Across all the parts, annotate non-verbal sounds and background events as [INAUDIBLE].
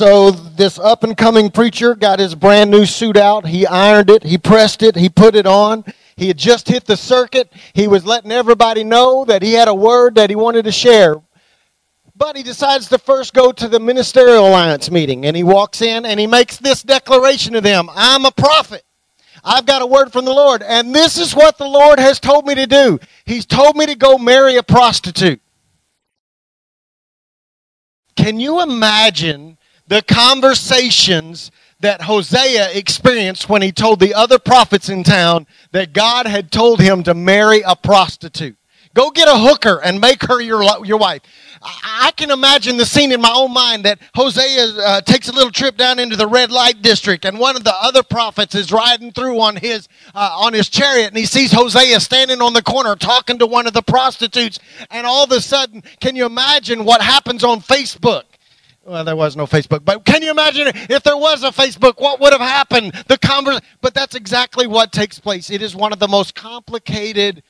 So this up and coming preacher got his brand new suit out. He ironed it, he pressed it, he put it on. He had just hit the circuit. He was letting everybody know that he had a word that he wanted to share. But he decides to first go to the Ministerial Alliance meeting and he walks in and he makes this declaration to them I'm a prophet. I've got a word from the Lord, and this is what the Lord has told me to do. He's told me to go marry a prostitute. Can you imagine the conversations that Hosea experienced when he told the other prophets in town that God had told him to marry a prostitute. Go get a hooker and make her your, your wife. I can imagine the scene in my own mind that Hosea uh, takes a little trip down into the red light district, and one of the other prophets is riding through on his uh, on his chariot, and he sees Hosea standing on the corner talking to one of the prostitutes, and all of a sudden, can you imagine what happens on Facebook? Well, there was no Facebook, but can you imagine if there was a Facebook, what would have happened? The converse, but that's exactly what takes place. It is one of the most complicated,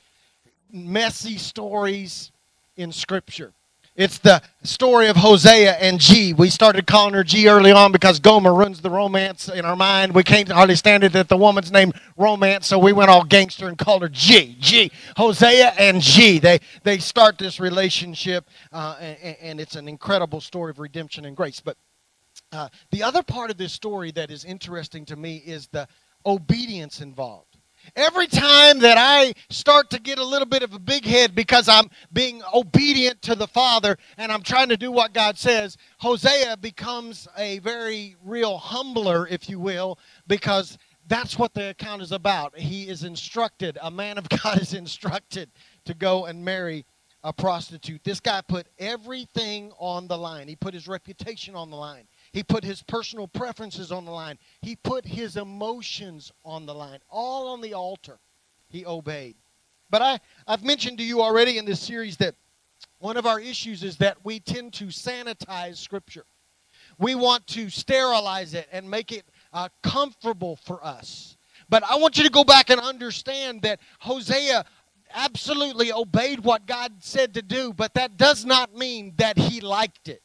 messy stories in Scripture. It's the story of Hosea and G. We started calling her G early on because Gomer runs the romance in our mind. We can't hardly stand it that the woman's name Romance, so we went all gangster and called her G. G. Hosea and G. They, they start this relationship, uh, and, and, it's an incredible story of redemption and grace. But uh, the other part of this story that is interesting to me is the obedience involved. Every time that I start to get a little bit of a big head because I'm being obedient to the Father and I'm trying to do what God says, Hosea becomes a very real humbler, if you will, because that's what the account is about. He is instructed, a man of [LAUGHS] God is instructed to go and marry a prostitute. This guy put everything on the line, he put his reputation on the line. He put his personal preferences on the line. He put his emotions on the line, all on the altar. He obeyed. But I, I've mentioned to you already in this series that one of our issues is that we tend to sanitize Scripture. We want to sterilize it and make it uh, comfortable for us. But I want you to go back and understand that Hosea absolutely obeyed what God said to do, but that does not mean that he liked it.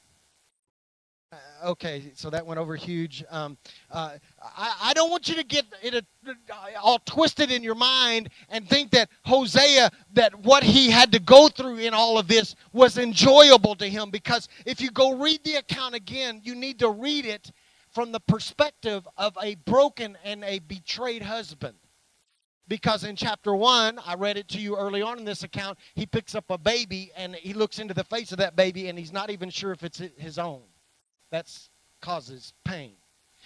Uh, okay, so that went over huge. Um, uh, I, I, don't want you to get it uh, all twisted in your mind and think that Hosea, that what he had to go through in all of this was enjoyable to him. Because if you go read the account again, you need to read it from the perspective of a broken and a betrayed husband. Because in chapter 1, I read it to you early on in this account, he picks up a baby and he looks into the face of that baby and he's not even sure if it's his own. That causes pain.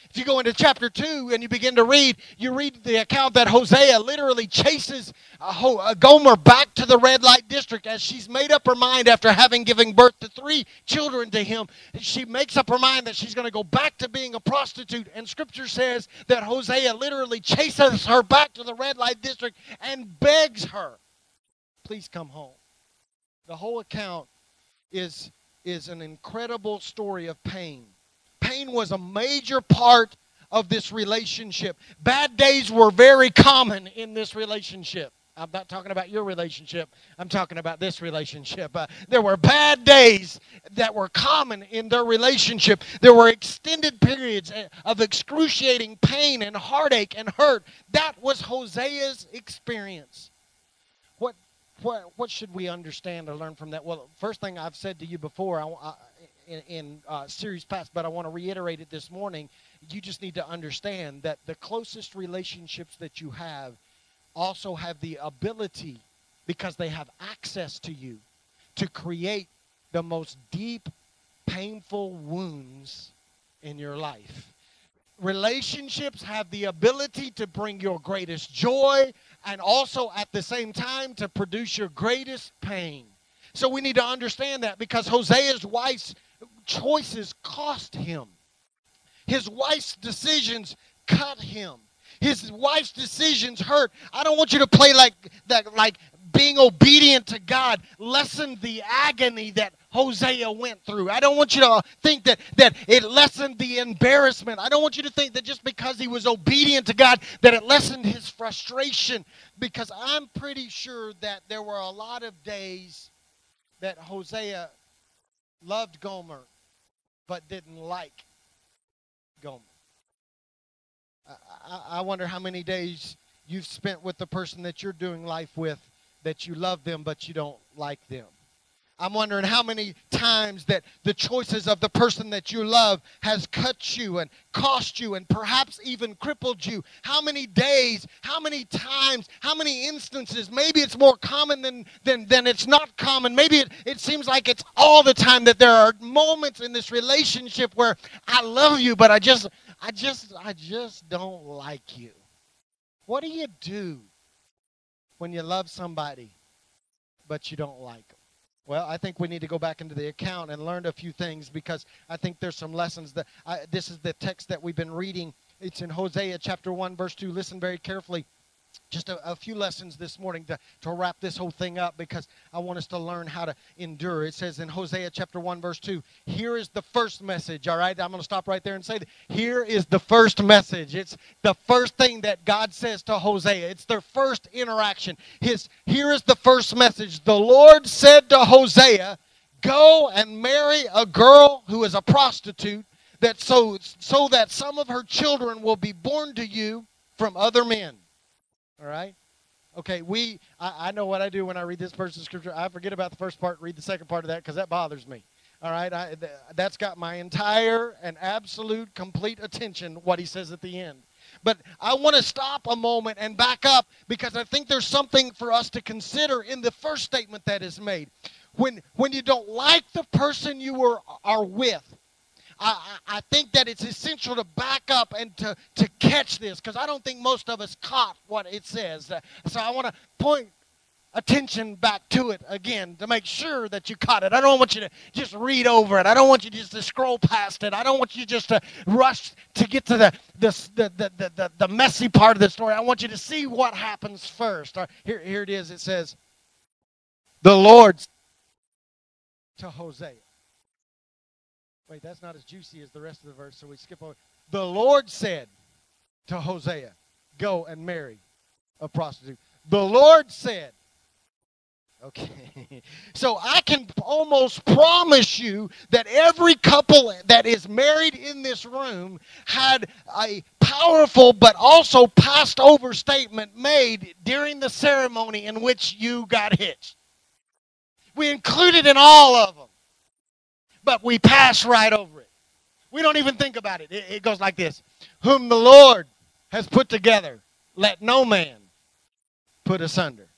If you go into chapter 2 and you begin to read, you read the account that Hosea literally chases uh, a uh, Gomer back to the red light district as she's made up her mind after having given birth to three children to him. She makes up her mind that she's going to go back to being a prostitute. And scripture says that Hosea literally chases her back to the red light district and begs her, please come home. The whole account is is an incredible story of pain. Pain was a major part of this relationship. Bad days were very common in this relationship. I'm not talking about your relationship. I'm talking about this relationship. Uh, there were bad days that were common in their relationship. There were extended periods uh, of excruciating pain and heartache and hurt. That was Hosea's experience what, what should we understand or learn from that? Well, first thing I've said to you before I, I, in, in uh, series past, but I want to reiterate it this morning. You just need to understand that the closest relationships that you have also have the ability, because they have access to you, to create the most deep, painful wounds in your life. relationships have the ability to bring your greatest joy and also at the same time to produce your greatest pain. So we need to understand that because Hosea's wife's choices cost him. His wife's decisions cut him. His wife's decisions hurt. I don't want you to play like that like being obedient to God lessened the agony that Hosea went through. I don't want you to think that, that it lessened the embarrassment. I don't want you to think that just because he was obedient to God that it lessened his frustration because I'm pretty sure that there were a lot of days that Hosea loved Gomer but didn't like Gomer. I, I wonder how many days you've spent with the person that you're doing life with that you love them but you don't like them. I'm wondering how many times that the choices of the person that you love has cut you and cost you and perhaps even crippled you. How many days, how many times, how many instances. Maybe it's more common than, than, than it's not common. Maybe it, it seems like it's all the time that there are moments in this relationship where I love you, but I just, I just, I just don't like you. What do you do when you love somebody but you don't like them? Well, I think we need to go back into the account and learn a few things because I think there's some lessons that I, this is the text that we've been reading. It's in Hosea chapter 1 verse 2. Listen very carefully just a, a, few lessons this morning to, to wrap this whole thing up because I want us to learn how to endure. It says in Hosea chapter 1, verse 2, here is the first message, all right? I'm going to stop right there and say that. Here is the first message. It's the first thing that God says to Hosea. It's their first interaction. His, here is the first message. The Lord said to Hosea, Go and marry a girl who is a prostitute, that so, so that some of her children will be born to you from other men. All right? Okay, we, I, I, know what I do when I read this person's scripture. I forget about the first part, read the second part of that because that bothers me. All right, I, th- that's got my entire and absolute complete attention, what he says at the end. But I want to stop a moment and back up because I think there's something for us to consider in the first statement that is made. When, when you don't like the person you are, are with, I, I think that it's essential to back up and to, to catch this because I don't think most of us caught what it says. So I want to point attention back to it again to make sure that you caught it. I don't want you to just read over it. I don't want you just to scroll past it. I don't want you just to rush to get to the the, the, the, the, the messy part of the story. I want you to see what happens first. Here, here it is. It says, The Lord to Hosea. Wait, that's not as juicy as the rest of the verse, so we skip over. The Lord said to Hosea, Go and marry a prostitute. The Lord said, Okay. [LAUGHS] So I can almost promise you that every couple that is married in this room had a powerful but also passed over statement made during the ceremony in which you got hitched. We included in all of them but we pass right over it. We don't even think about it. It, it goes like this Whom the Lord has put together, let no man put asunder.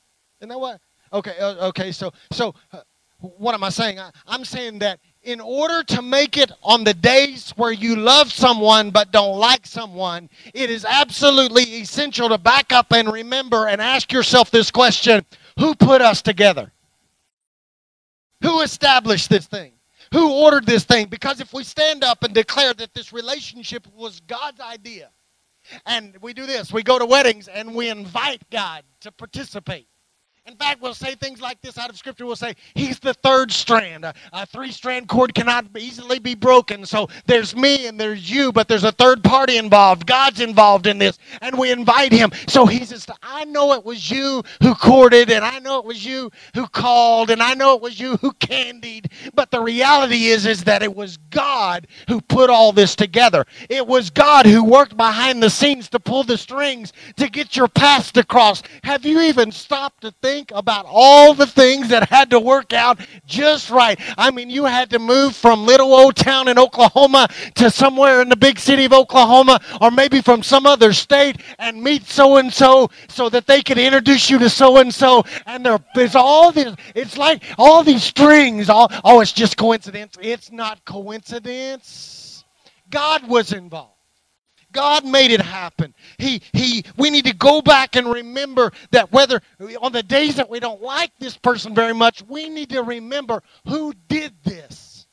You know what? Okay, okay, so, so uh, what am I saying? I, I'm saying that in order to make it on the days where you love someone but don't like someone, it is absolutely essential to back up and remember and ask yourself this question Who put us together? Who established this thing? Who ordered this thing. Because if we stand up and declare that this relationship was God's idea, and we do this, we go to weddings and we invite God to participate. In fact, we'll say things like this out of Scripture. We'll say, He's the third strand. A, three strand cord cannot easily be broken. So there's me and there's you, but there's a third party involved. God's involved in this. And we invite Him. So He says, I know it was you who courted, and I know it was you who called, and I know it was you who candied. But the reality is, is that it was God who put all this together. It was God who worked behind the scenes to pull the strings to get your past across. Have you even stopped to think? Think about all the things that had to work out just right. I mean, you had to move from little old town in Oklahoma to somewhere in the big city of Oklahoma, or maybe from some other state, and meet so and so so that they could introduce you to so and so. And there's all this, it's like all these strings. All, oh, it's just coincidence. It's not coincidence. God was involved. God made it happen. He, he, we need to go back and remember that whether on the days that we don't like this person very much, we need to remember who did this.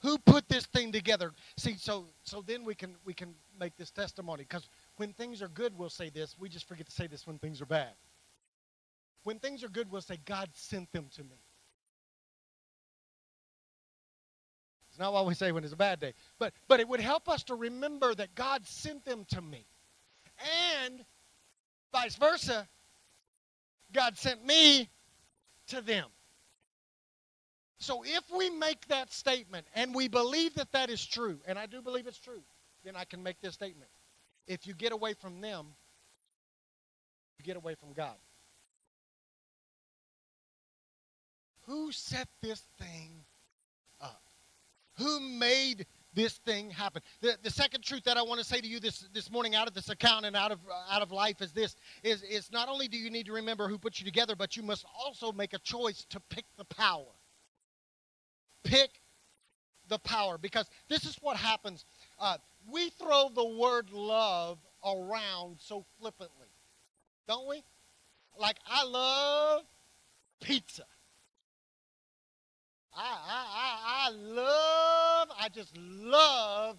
Who put this thing together? See, so so then we can we can make this testimony because when things are good, we'll say this. We just forget to say this when things are bad. When things are good, we'll say, God sent them to me. It's not what we say when it's a bad day. But, but it would help us to remember that God sent them to me. And vice versa, God sent me to them. So if we make that statement and we believe that that is true, and I do believe it's true, then I can make this statement. If you get away from them, you get away from God. Who set this thing? Who made this thing happen? The, the second truth that I want to say to you this, this morning out of this account and out of, uh, out of life is this, is, is not only do you need to remember who put you together, but you must also make a choice to pick the power. Pick the power because this is what happens. Uh, we throw the word love around so flippantly, don't we? Like, I love pizza. I, I, I, I love, I just love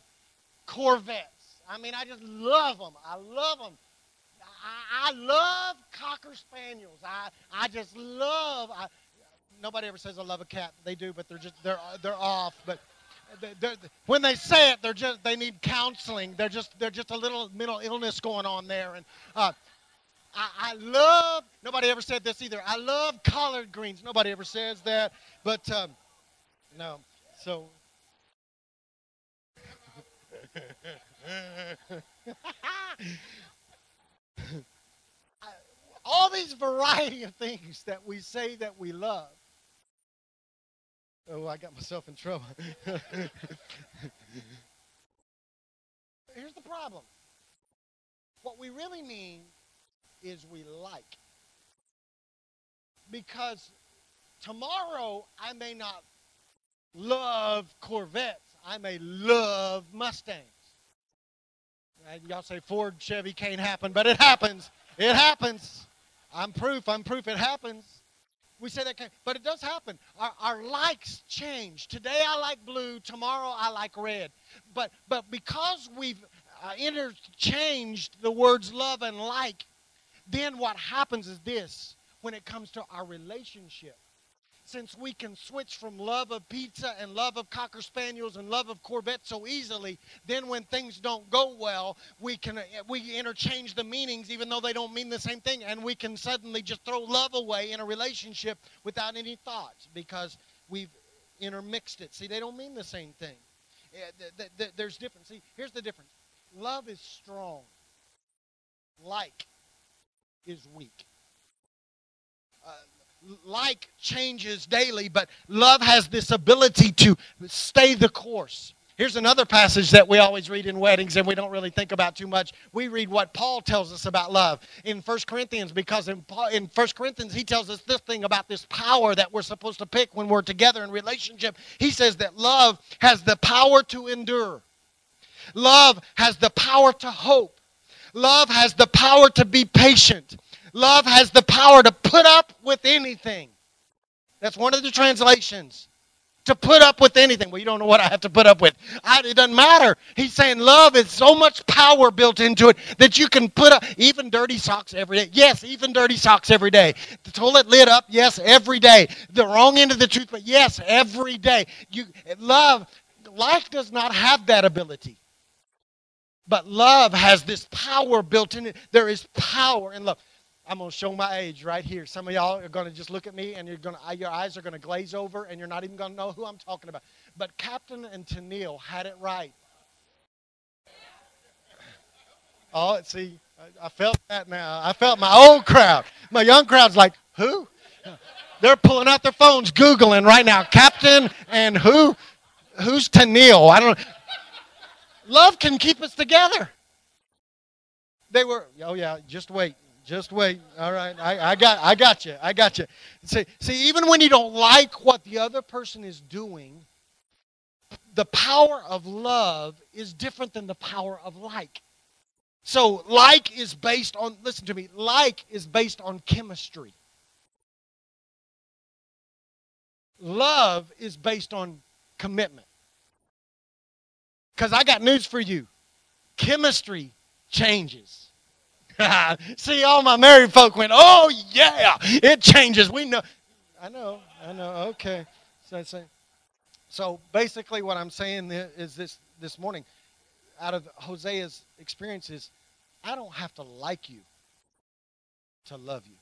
Corvettes. I mean, I just love them. I love them. I, I love Cocker Spaniels. I, I just love, I, nobody ever says I love a cat. They do, but they're just, they're, they're off. But they're, they're, when they say it, they're just, they need counseling. They're just, they're just a little mental illness going on there. And, uh, I, I, love, nobody ever said this either. I love collard greens. Nobody ever says that. But um, no. So. [LAUGHS] All these variety of things that we say that we love. Oh, I got myself in trouble. [LAUGHS] Here's the problem. What we really mean is we like. Because tomorrow I may not love Corvettes. I may love Mustangs. And y'all say Ford, Chevy can't happen, but it happens. It happens. I'm proof. I'm proof it happens. We say that, but it does happen. Our, our likes change. Today I like blue. Tomorrow I like red. But but because we've uh, interchanged the words love and like, then what happens is this: when it comes to our relationship, since we can switch from love of pizza and love of cocker spaniels and love of corvette so easily then when things don't go well we can we interchange the meanings even though they don't mean the same thing and we can suddenly just throw love away in a relationship without any thoughts because we've intermixed it. See they don't mean the same thing. There's difference. See here's the difference. Love is strong. Like is weak. Uh, like changes daily, but love has this ability to stay the course. Here's another passage that we always read in weddings and we don't really think about too much. We read what Paul tells us about love in 1 Corinthians because in, Paul, in 1 Corinthians he tells us this thing about this power that we're supposed to pick when we're together in relationship. He says that love has the power to endure. Love has the power to hope. Love has the power to be patient. Love has the power to put up with anything. That's one of the translations. To put up with anything. Well, you don't know what I have to put up with. I, it doesn't matter. He's saying love is so much power built into it that you can put up even dirty socks every day. Yes, even dirty socks every day. The toilet lid up. Yes, every day. The wrong end of the truth, but yes, every day. You love. Life does not have that ability. But love has this power built in it. There is power in love. I'm going to show my age right here. Some of y'all are going to just look at me and you're going to, your eyes are going to glaze over and you're not even going to know who I'm talking about. But Captain and Tennille had it right. Oh, see, I, felt that now. I felt my old crowd. My young crowd's like, who? They're pulling out their phones, Googling right now. Captain and who? Who's Tennille? I don't know. Love can keep us together. They were, oh yeah, just wait. Just wait. All right. I, I got I got you. I got you. See, see, even when you don't like what the other person is doing, the power of love is different than the power of like. So, like is based on, listen to me, like is based on chemistry. Love is based on commitment. Because I got news for you chemistry changes. [LAUGHS] See, all my married folk went, oh, yeah, it changes. We know. I know, I know, okay. So, so, basically, what I'm saying is this this morning out of Hosea's experiences, I don't have to like you to love you.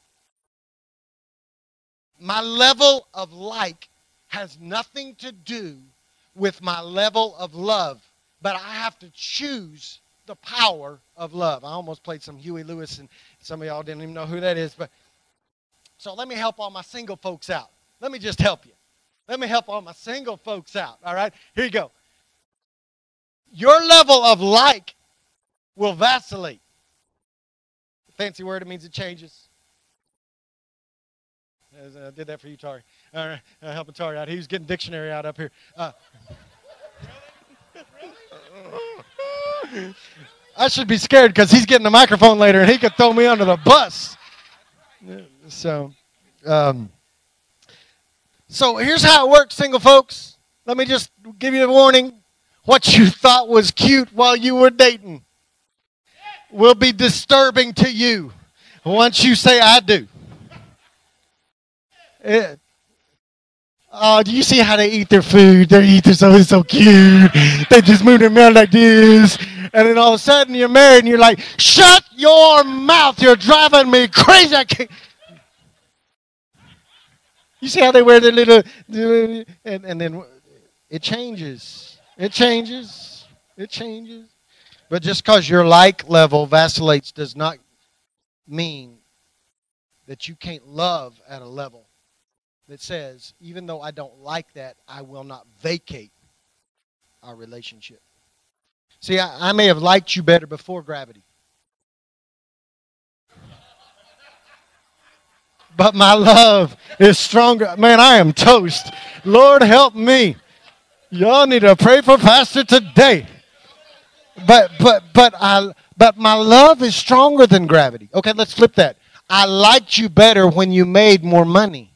My level of like has nothing to do with my level of love, but I have to choose the power of love. I almost played some Huey Lewis, and some of y'all didn't even know who that is. But so let me help all my single folks out. Let me just help you. Let me help all my single folks out. All right, here you go. Your level of like will vacillate. Fancy word, it means it changes. I did that for you, Tari. All right, uh, helping Tari out. He was getting dictionary out up here. Uh, I should be scared because he's getting the microphone later and he could throw me under the bus. So, um, so here's how it works, single folks. Let me just give you a warning. What you thought was cute while you were dating will be disturbing to you once you say, I do. It, Oh, do you see how they eat their food? They eat their so it's so cute. They just move their mouth like this. And then all of a sudden you're married and you're like, shut your mouth. You're driving me crazy. I can't. You see how they wear their little, and, and then it changes. It changes. It changes. But just because your like level vacillates does not mean that you can't love at a level that says, even though I don't like that, I will not vacate our relationship. See, I, I may have liked you better before gravity. But my love is stronger. Man, I am toast. Lord, help me. Y'all need to pray for Pastor today. But but but I but my love is stronger than gravity. Okay, let's flip that. I liked you better when you made more money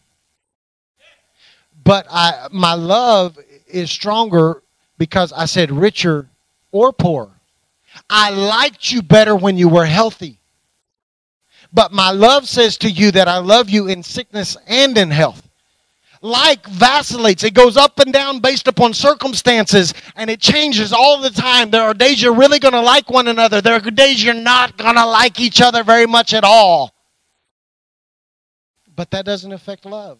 but I, my love is stronger because I said richer or poor. I liked you better when you were healthy. But my love says to you that I love you in sickness and in health. Like vacillates, it goes up and down based upon circumstances and it changes all the time. There are days you're really going to like one another, there are days you're not going to like each other very much at all. But that doesn't affect love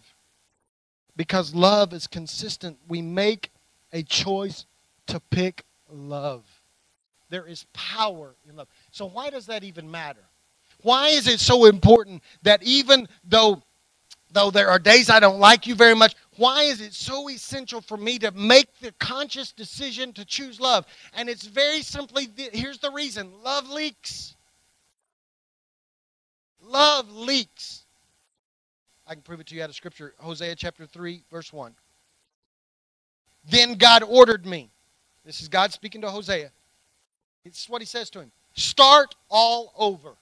because love is consistent. We make a choice to pick love. There is power in love. So, why does that even matter? Why is it so important that even though, though there are days I don't like you very much, why is it so essential for me to make the conscious decision to choose love? And it's very simply here's the reason love leaks. Love leaks. I can prove it to you out of Scripture. Hosea chapter 3, verse 1. Then God ordered me. This is God speaking to Hosea. This is what he says to him Start all over.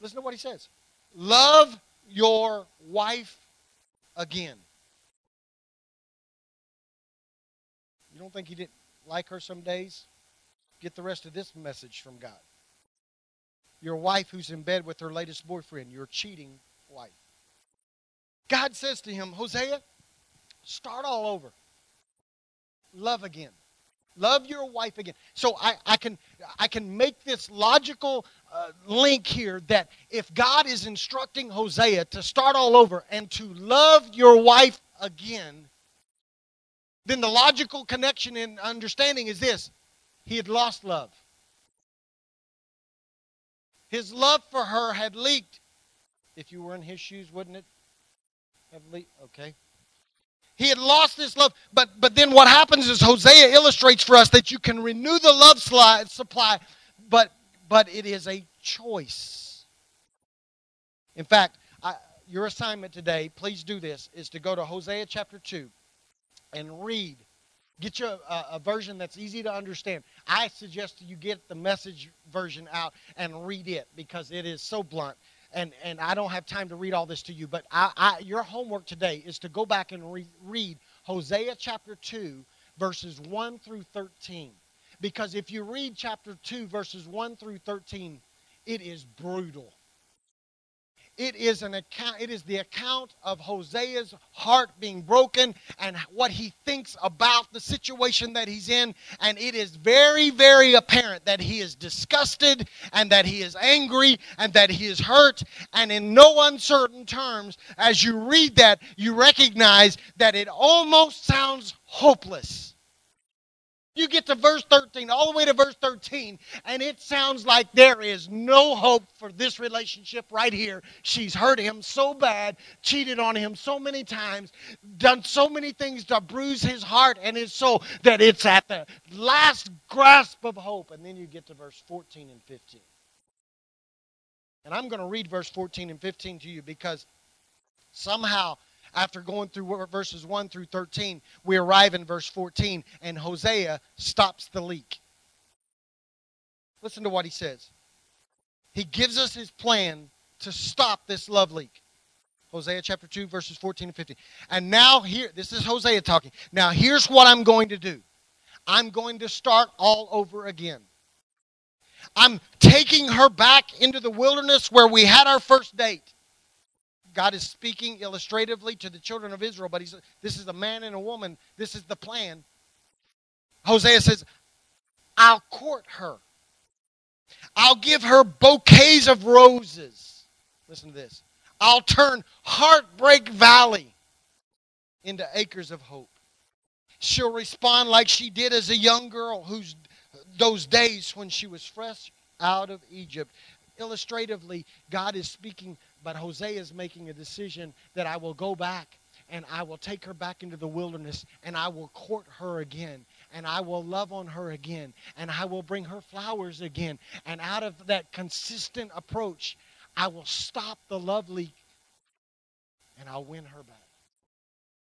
Listen to what he says Love your wife again. You don't think he didn't like her some days? Get the rest of this message from God your wife who's in bed with her latest boyfriend, your cheating wife. God says to him, Hosea, start all over. Love again. Love your wife again. So I, I can I can make this logical uh, link here that if God is instructing Hosea to start all over and to love your wife again, then the logical connection and understanding is this: he had lost love. His love for her had leaked. If you were in his shoes, wouldn't it have leaked? Okay. He had lost his love. But, but then what happens is Hosea illustrates for us that you can renew the love supply, but, but it is a choice. In fact, I, your assignment today, please do this, is to go to Hosea chapter 2 and read Get you a, a, version that's easy to understand. I suggest you get the message version out and read it because it is so blunt. And, and I don't have time to read all this to you, but I, I, your homework today is to go back and re- read Hosea chapter 2, verses 1 through 13. Because if you read chapter 2, verses 1 through 13, it is brutal. It is an account, it is the account of Hosea's heart being broken and what he thinks about the situation that he's in. And it is very, very apparent that he is disgusted and that he is angry and that he is hurt. And in no uncertain terms, as you read that, you recognize that it almost sounds hopeless. You get to verse 13, all the way to verse 13, and it sounds like there is no hope for this relationship right here. She's hurt him so bad, cheated on him so many times, done so many things to bruise his heart and his soul that it's at the last grasp of hope. And then you get to verse 14 and 15. And I'm going to read verse 14 and 15 to you because somehow after going through verses 1 through 13, we arrive in verse 14, and Hosea stops the leak. Listen to what he says. He gives us his plan to stop this love leak. Hosea chapter 2, verses 14 and 15. And now, here, this is Hosea talking. Now, here's what I'm going to do I'm going to start all over again. I'm taking her back into the wilderness where we had our first date. God is speaking illustratively to the children of Israel, but he's, this is a man and a woman. This is the plan. Hosea says, I'll court her. I'll give her bouquets of roses. Listen to this. I'll turn Heartbreak Valley into acres of hope. She'll respond like she did as a young girl whose those days when she was fresh out of Egypt. Illustratively, God is speaking but Hosea is making a decision that I will go back and I will take her back into the wilderness and I will court her again and I will love on her again and I will bring her flowers again. And out of that consistent approach, I will stop the love leak and I'll win her back.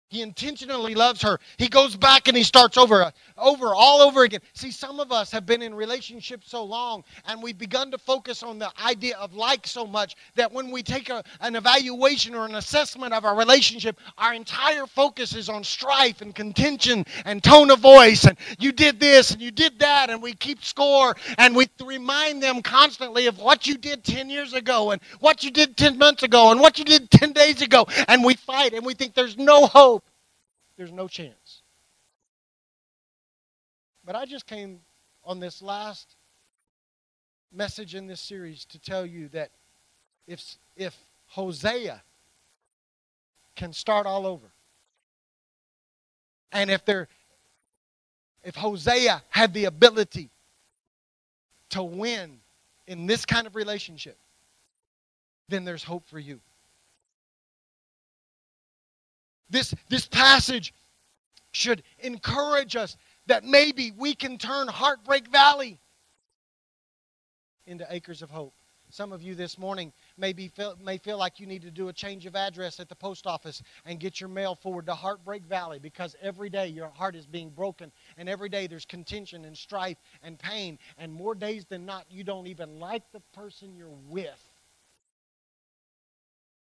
He intentionally loves her. He goes back and he starts over, over, all over again. See, some of us have been in relationships so long and we've begun to focus on the idea of like so much that when we take a, an evaluation or an assessment of our relationship, our entire focus is on strife and contention and tone of voice. And you did this and you did that, and we keep score and we remind them constantly of what you did 10 years ago and what you did 10 months ago and what you did 10 days ago. And we fight and we think there's no hope there's no chance. But I just came on this last message in this series to tell you that if, if Hosea can start all over, and if there if Hosea had the ability to win in this kind of relationship, then there's hope for you. This, this passage should encourage us that maybe we can turn Heartbreak Valley into acres of hope. Some of you this morning may, be, feel, may feel like you need to do a change of address at the post office and get your mail forward to Heartbreak Valley because every day your heart is being broken and every day there's contention and strife and pain. And more days than not, you don't even like the person you're with.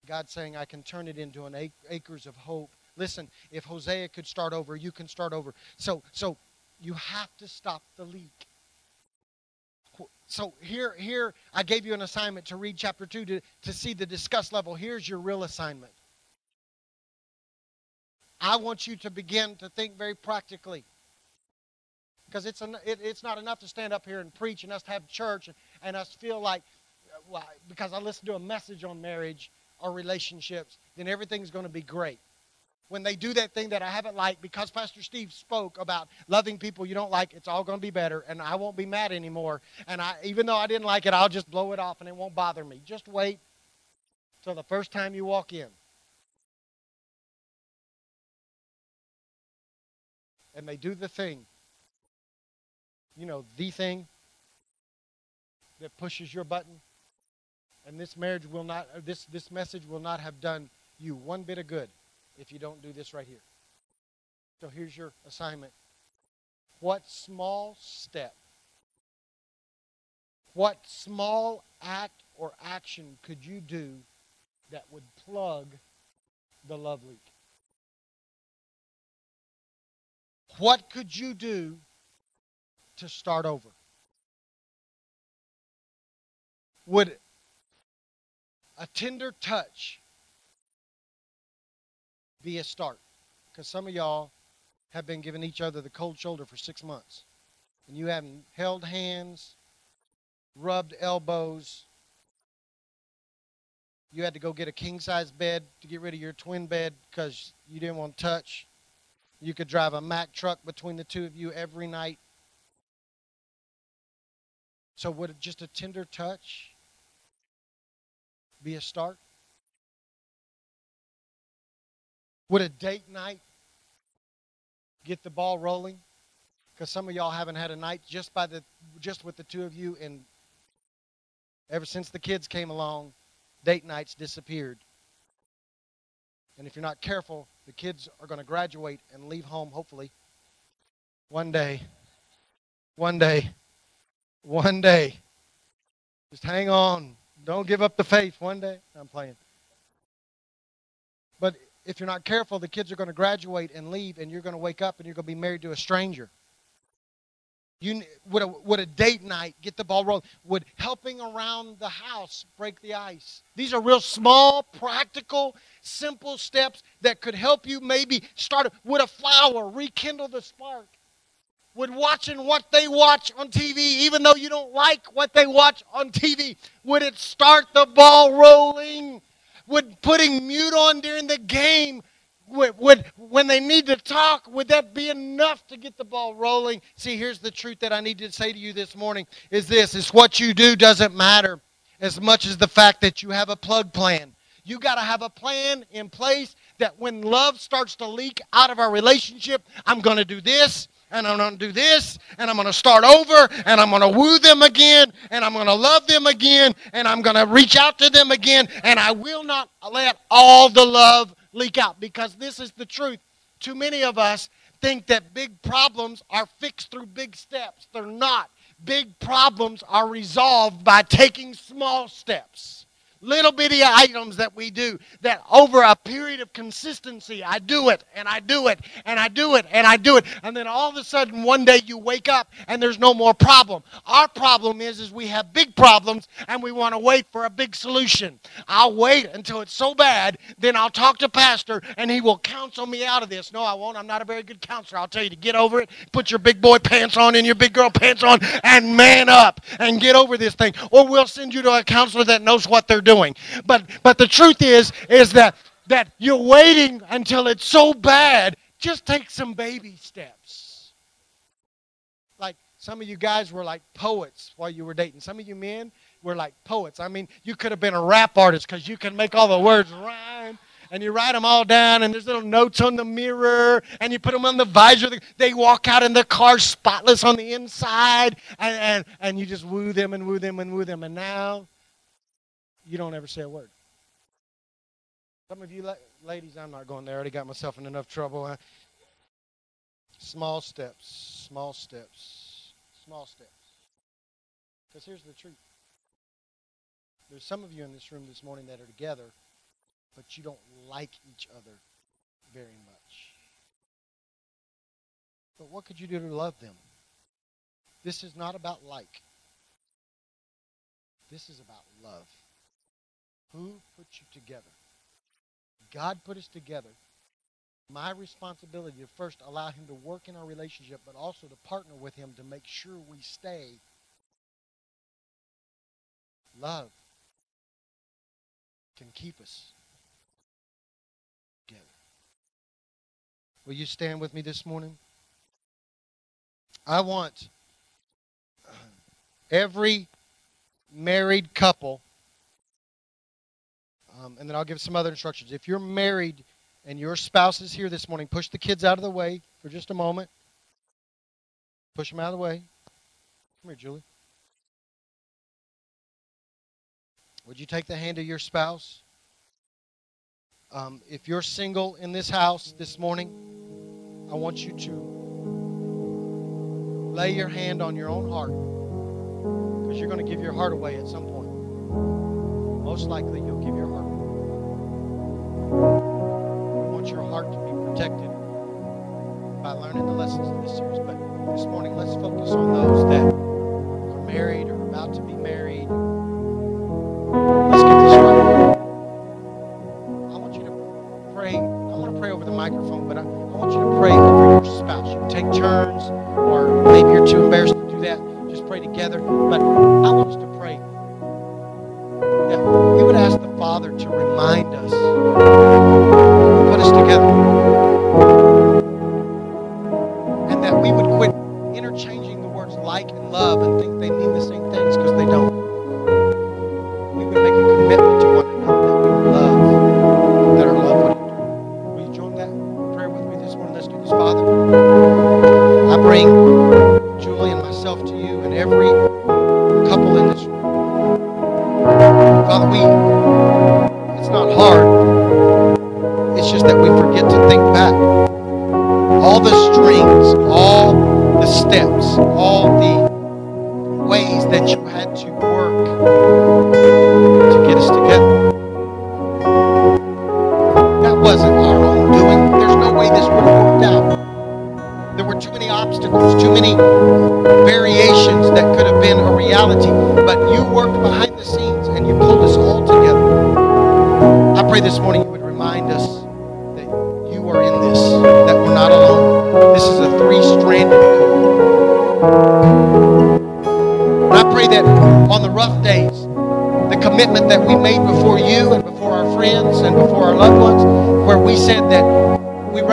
God saying, I can turn it into an acres of hope. Listen, if Hosea could start over, you can start over. So, so you have to stop the leak. So here, here I gave you an assignment to read chapter two to, to see the discuss level. Here's your real assignment. I want you to begin to think very practically. Because it's, an, it, it's not enough to stand up here and preach and us have church and, and us feel like, uh, well, because I listened to a message on marriage or relationships, then everything's going to be great. When they do that thing that I haven't liked, because Pastor Steve spoke about loving people you don't like, it's all going to be better, and I won't be mad anymore. And I, even though I didn't like it, I'll just blow it off, and it won't bother me. Just wait till the first time you walk in. And they do the thing, you know, the thing that pushes your button and this marriage will not, this, this message will not have done you one bit of good if you don't do this right here. So here's your assignment What small step, what small act or action could you do that would plug the love leak? What could you do to start over? Would a tender touch be a start? Because some of y'all have been giving each other the cold shoulder for six months. And you haven't held hands, rubbed elbows. You had to go get a king size bed to get rid of your twin bed because you didn't want to touch. You could drive a Mack truck between the two of you every night. So, would just a tender touch be a start? Would a date night get the ball rolling? Because some of y'all haven't had a night just by the just with the two of you, and ever since the kids came along, date nights disappeared. And if you're not careful, the kids are going to graduate and leave home, hopefully, one day. One day. One day. Just hang on. Don't give up the faith. One day. I'm playing. If you're not careful, the kids are going to graduate and leave, and you're going to wake up and you're going to be married to a stranger. You, would, a, would a date night get the ball rolling? Would helping around the house break the ice? These are real small, practical, simple steps that could help you maybe start. Would a flower rekindle the spark? Would watching what they watch on TV, even though you don't like what they watch on TV, would it start the ball rolling? Would putting mute on during the game would, would, when they need to talk, would that be enough to get the ball rolling? See, here's the truth that I need to say to you this morning is this is what you do doesn't matter as much as the fact that you have a plug plan. You got to have a plan in place that when love starts to leak out of our relationship, I'm going to do this and I'm going to do this, and I'm going to start over, and I'm going to woo them again, and I'm going to love them again, and I'm going to reach out to them again, and I will not let all the love leak out because this is the truth. Too many of us think that big problems are fixed through big steps. They're not. Big problems are resolved by taking small steps little bitty items that we do that over a period of consistency, I do it and I do it and I do it and I do it. And then all of a sudden one day you wake up and there's no more problem. Our problem is, is we have big problems and we want to wait for a big solution. I'll wait until it's so bad, then I'll talk to pastor and he will counsel me out of this. No, I won't. I'm not a very good counselor. I'll tell you to get over it, put your big boy pants on and your big girl pants on and man up and get over this thing. Or we'll send you to a counselor that knows what they're doing. But but the truth is is that that you're waiting until it's so bad. Just take some baby steps. Like some of you guys were like poets while you were dating. Some of you men were like poets. I mean, you could have been a rap artist because you can make all the words rhyme and you write them all down, and there's little notes on the mirror, and you put them on the visor. They walk out in the car spotless on the inside, and, and, and you just woo them and woo them and woo them. And now you don't ever say a word. Some of you la- ladies, I'm not going there. I already got myself in enough trouble. Small steps, small steps, small steps. Because here's the truth. There's some of you in this room this morning that are together, but you don't like each other very much. But what could you do to love them? This is not about like. This is about love. Who put you together? God put us together. My responsibility to first allow Him to work in our relationship, but also to partner with Him to make sure we stay. Love can keep us together. Will you stand with me this morning? I want every married couple um, and then I'll give some other instructions. If you're married and your spouse is here this morning, push the kids out of the way for just a moment. Push them out of the way. Come here, Julie. Would you take the hand of your spouse? Um, if you're single in this house this morning, I want you to lay your hand on your own heart because you're going to give your heart away at some point. Most likely, you'll give your heart want your heart to be protected by learning the lessons of this series. But this morning, let's focus on those that are married or about to be married. Let's get this right. I want you to pray. I want to pray over the microphone, but I, I want you to pray over your spouse. You take turns, or maybe you're too embarrassed to do that. Just pray together. But I want us to pray that we would ask the Father to remind us, obstacles, too many variations that could have been a reality. But you worked behind the scenes and you pulled us all together. I pray this morning you would remind us that you are in this, that we're not alone. This is a three stranded cord. I pray that on the rough days, the commitment that we made before you and before our friends and before our loved ones, where we said that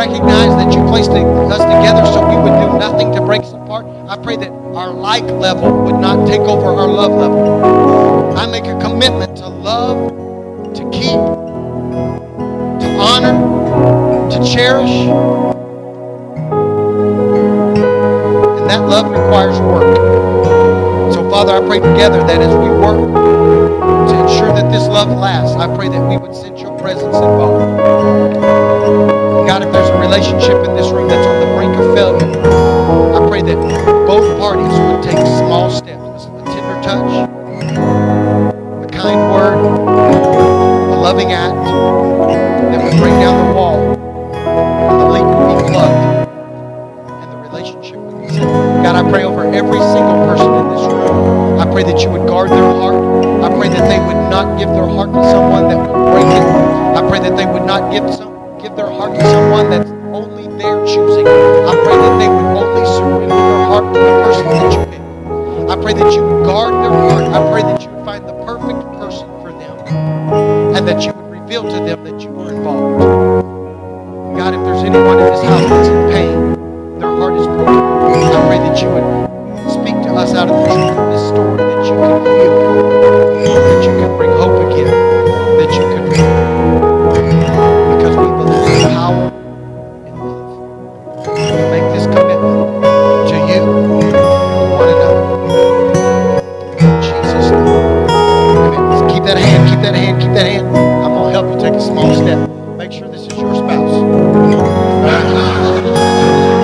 recognize that you placed us together so we would do nothing to break us apart. I pray that our like level would not take over our love level. I make a commitment to love, to keep, to honor, to cherish. And that love requires work. So, Father, I pray together that as we work to ensure that this love lasts, I pray that we would sense your presence involved. Relationship in this room that's on the brink of failure, I pray that both parties would take small steps.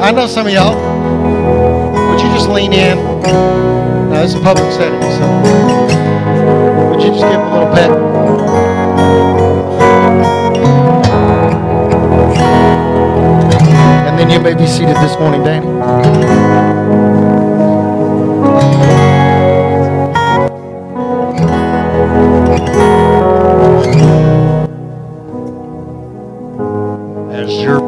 I know some of y'all. Would you just lean in? No, it's a public setting, so would you just give a little pet? And then you may be seated this morning, Danny.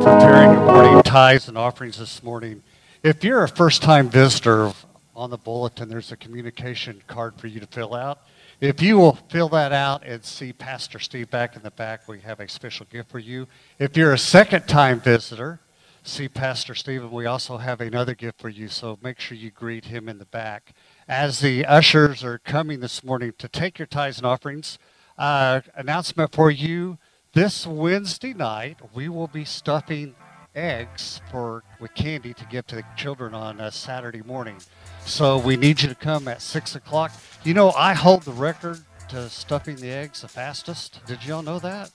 Preparing your morning tithes and offerings this morning, if you're a first time visitor, on the bulletin there's a communication card for you to fill out. If you will fill that out and see Pastor Steve back in the back, we have a special gift for you. If you're a second time visitor, see Pastor Steve, and we also have another gift for you, so make sure you greet him in the back. As the ushers are coming this morning to take your tithes and offerings, uh, announcement for you this Wednesday night, we will be stuffing eggs for with candy to give to the children on Saturday morning. So we need you to come at six o'clock. You know, I hold the record to stuffing the eggs the fastest. Did y'all know that?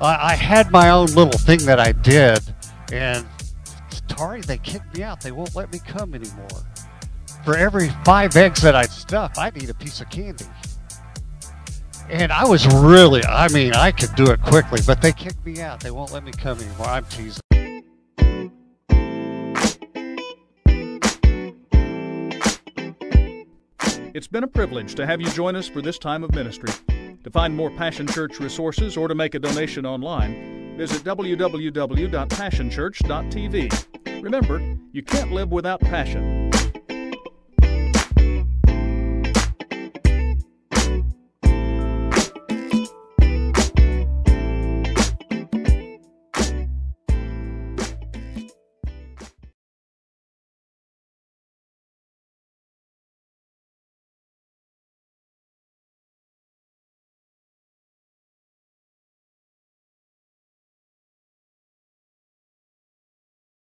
I, I had my own little thing that I did, and Atari, they kicked me out. They won't let me come anymore. For every five eggs that I stuff, I need a piece of candy. And I was really, I mean, I could do it quickly, but they kicked me out. They won't let me come anymore. I'm teasing. It's been a privilege to have you join us for this time of ministry. To find more Passion Church resources or to make a donation online, visit www.passionchurch.tv. Remember, you can't live without passion.